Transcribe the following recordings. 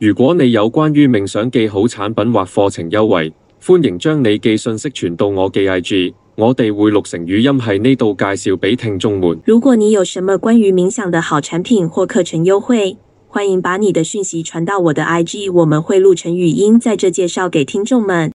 如果你有关于冥想记好产品或课程优惠，欢迎将你寄信息传到我嘅 IG，我哋会录成语音喺呢度介绍俾听众们。如果你有什么关于冥想的好产品或课程优惠，欢迎把你的讯息传到我的 IG，我们会录成语音在这介绍给听众们。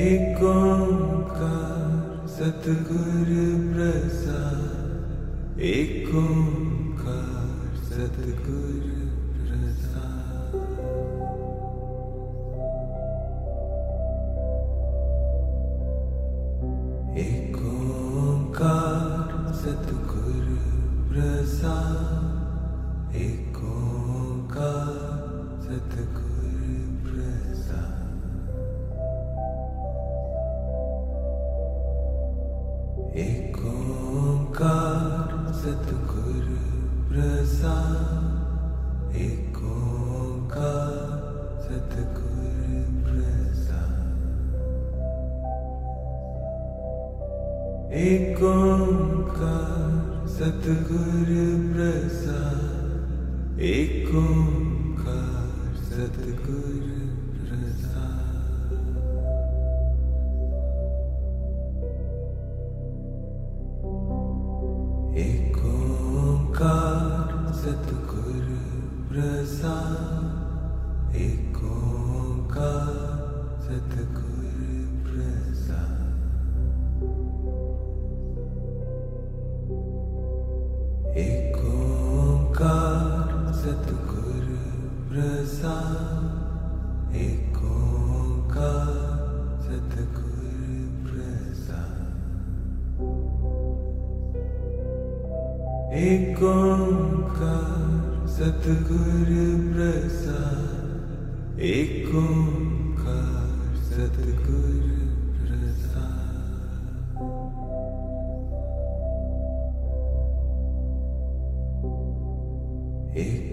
एक ओंकार सतगुर प्रसाद एक ओंकार सतगुरु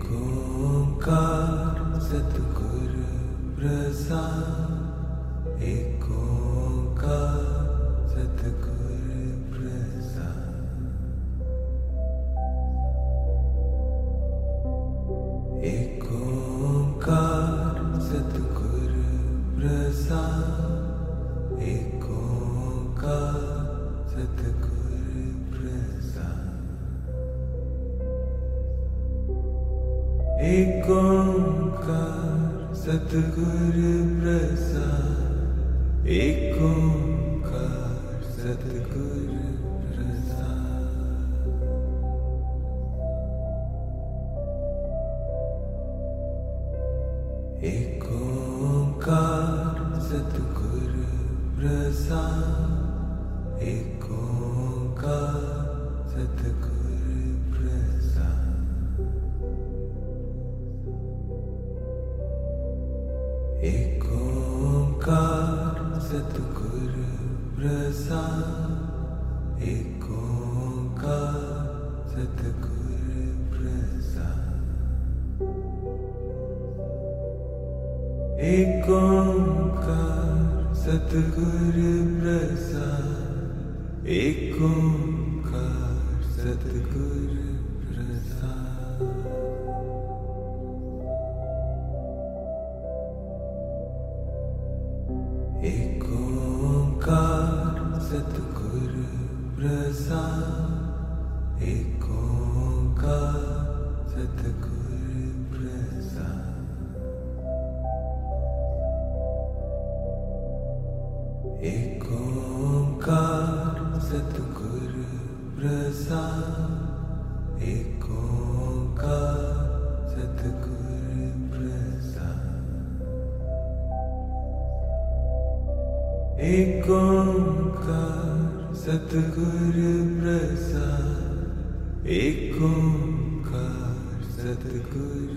ओंकार सतगुरु प्रसाद एक प्रसा एको का सतगुर प्रसा एको का सतगुर प्रसा एको का सतगुर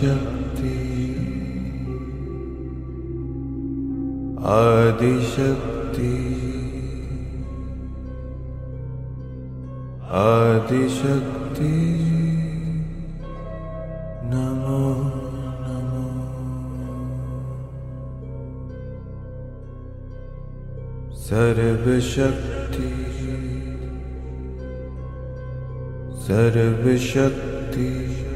आदिशक्ति आदिशक्ति। आदिशक्ति। नमो नमो। सर्वशक्ति। सर्वशक्ति।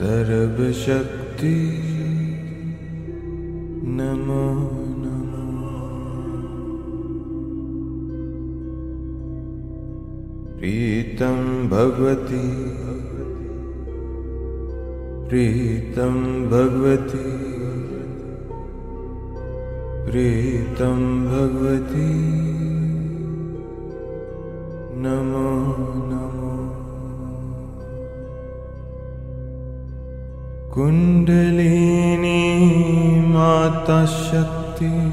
सर्वशक्ति नमो नमो। प्रीतं भगवती। प्रीतं भगवती। प्रीतं भगवती शक्ति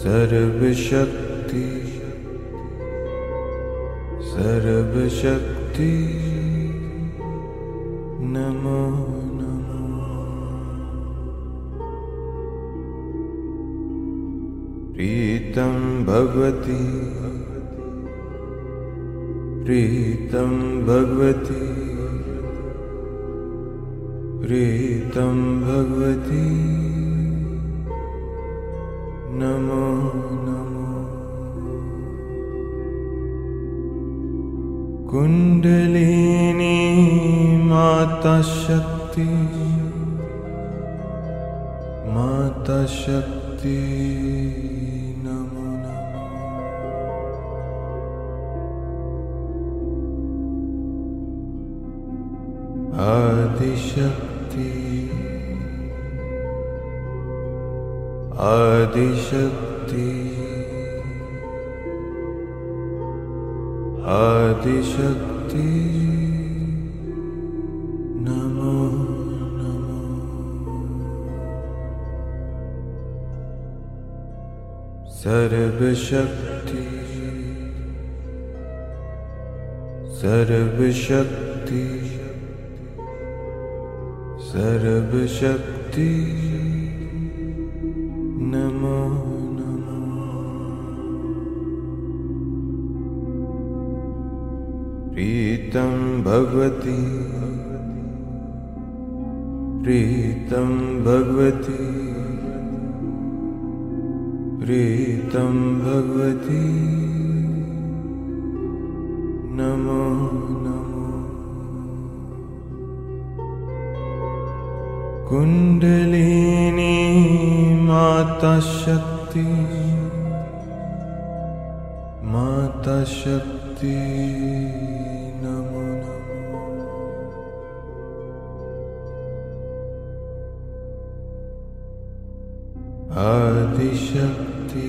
सर्वशक्ति सर्वशक्ति नमो नमो। प्रीतं भगवती प्रीतं भगवती प्रीतं भगवती माता शक्ति माता शक्ति। कुण्डलिनी माता शक्ति। माता शक्ति नमो नमो। आदिशक्ति।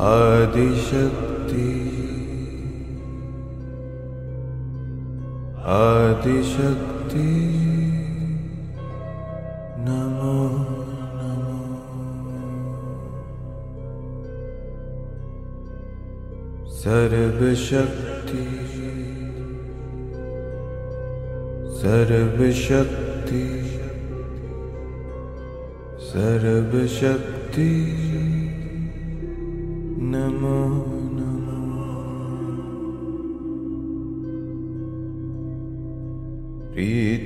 आदिशक्ति आदिशक्ति। नमो नमो। सर्वशक्ति। सर्वशक्ति। सर्वशक्ति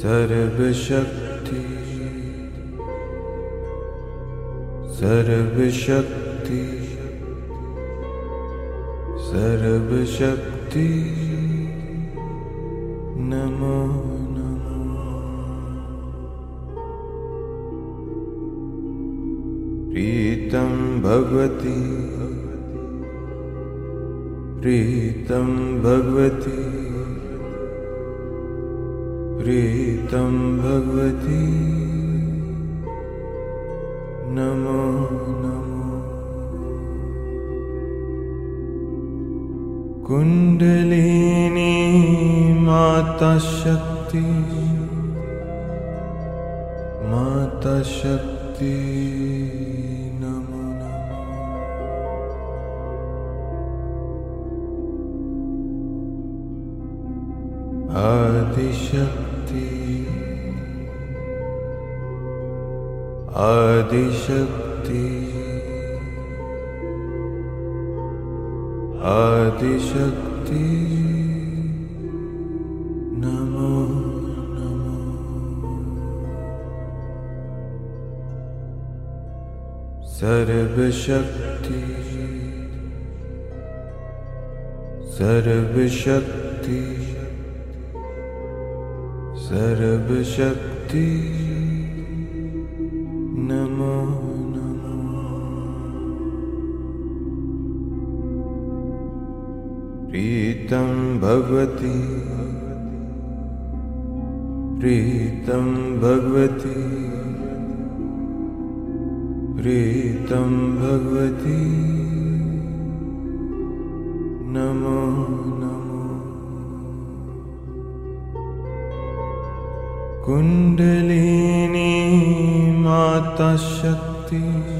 सर्वशक्ति। सर्वशक्ति। सर्वशक्ति। नमो नमो। प्रीतं भगवती। प्रीतं भगवती प्रीतं भगवती। नमो नमो। कुण्डलिनी माता शक्ति। माता शक्ति सर्वशक्ति सर्वशक्ति प्रीतं भगवती। नमो नमो। कुण्डलिनी माता शक्ति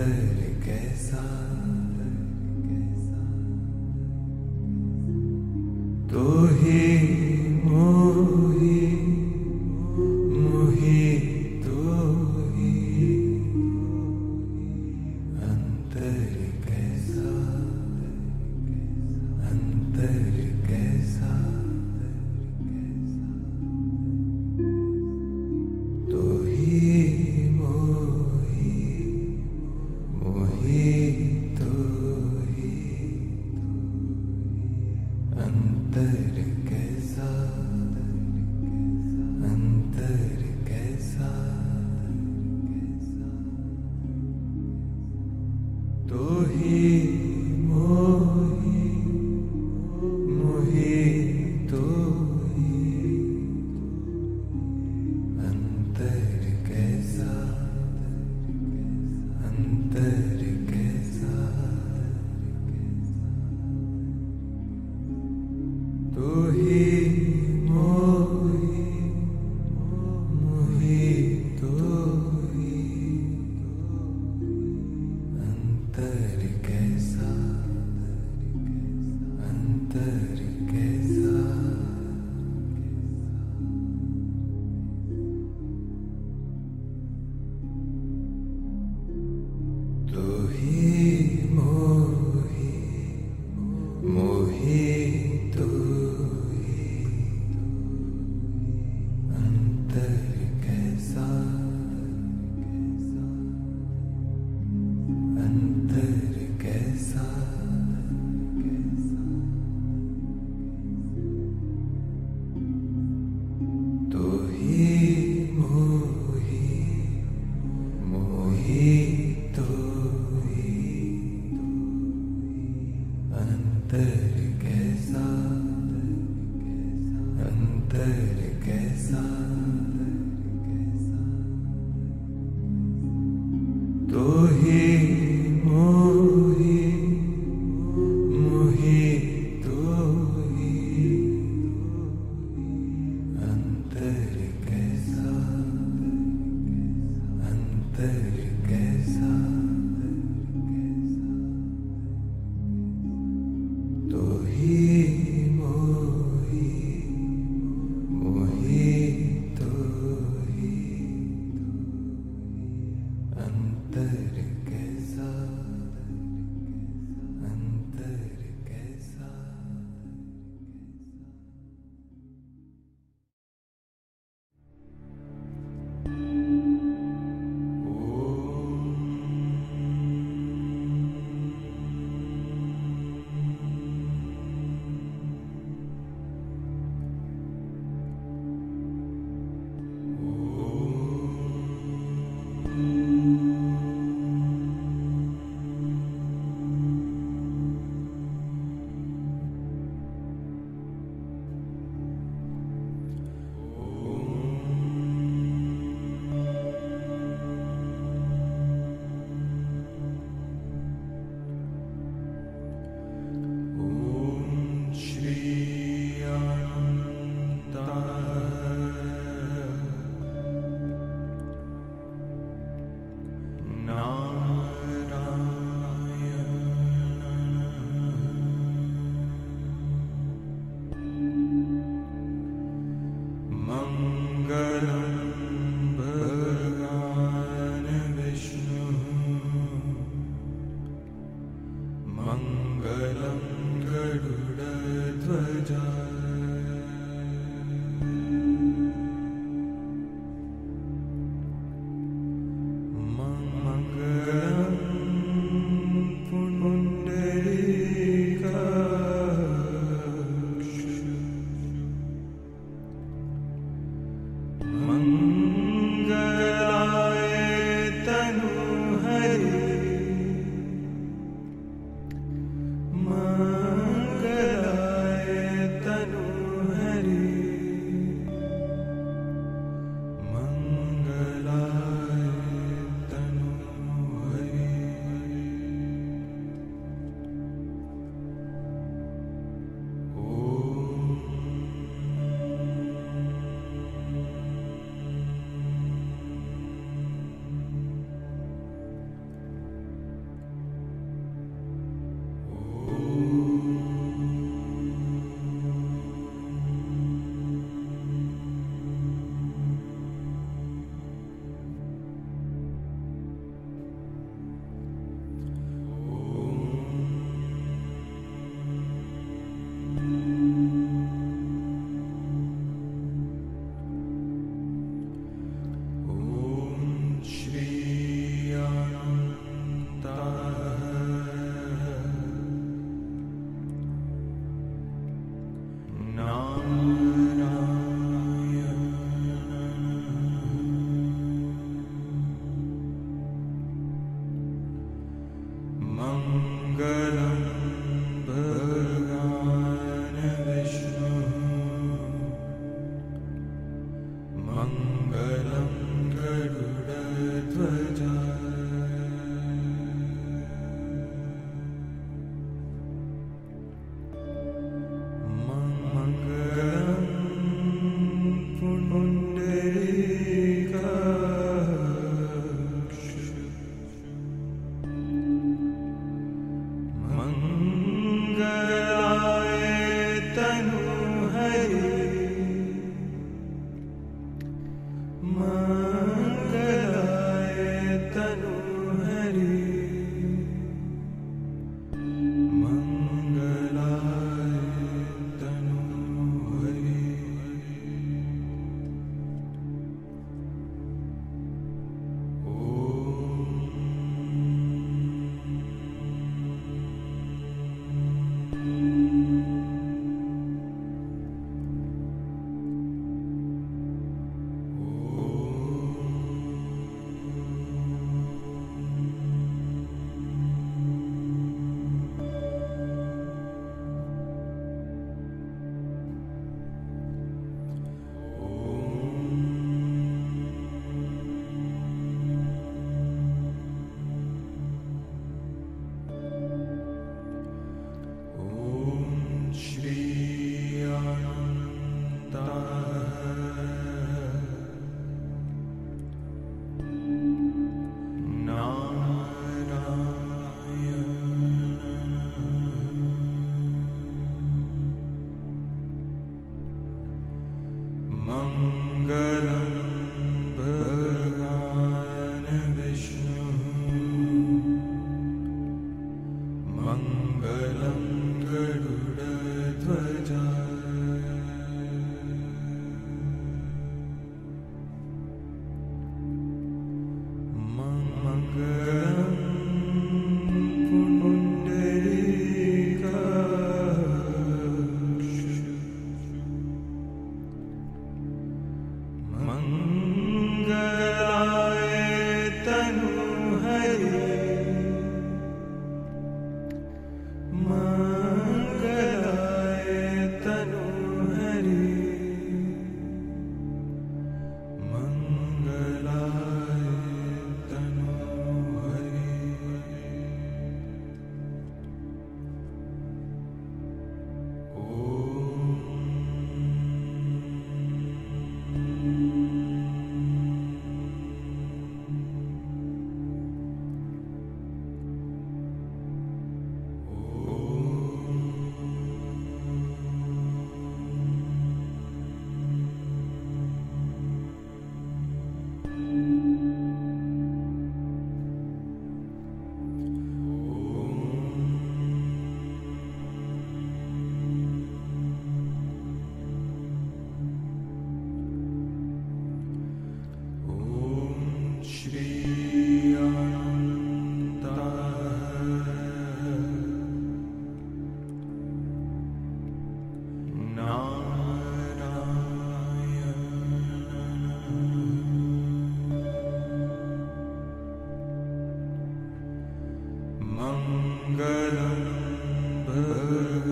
day.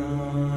Oh.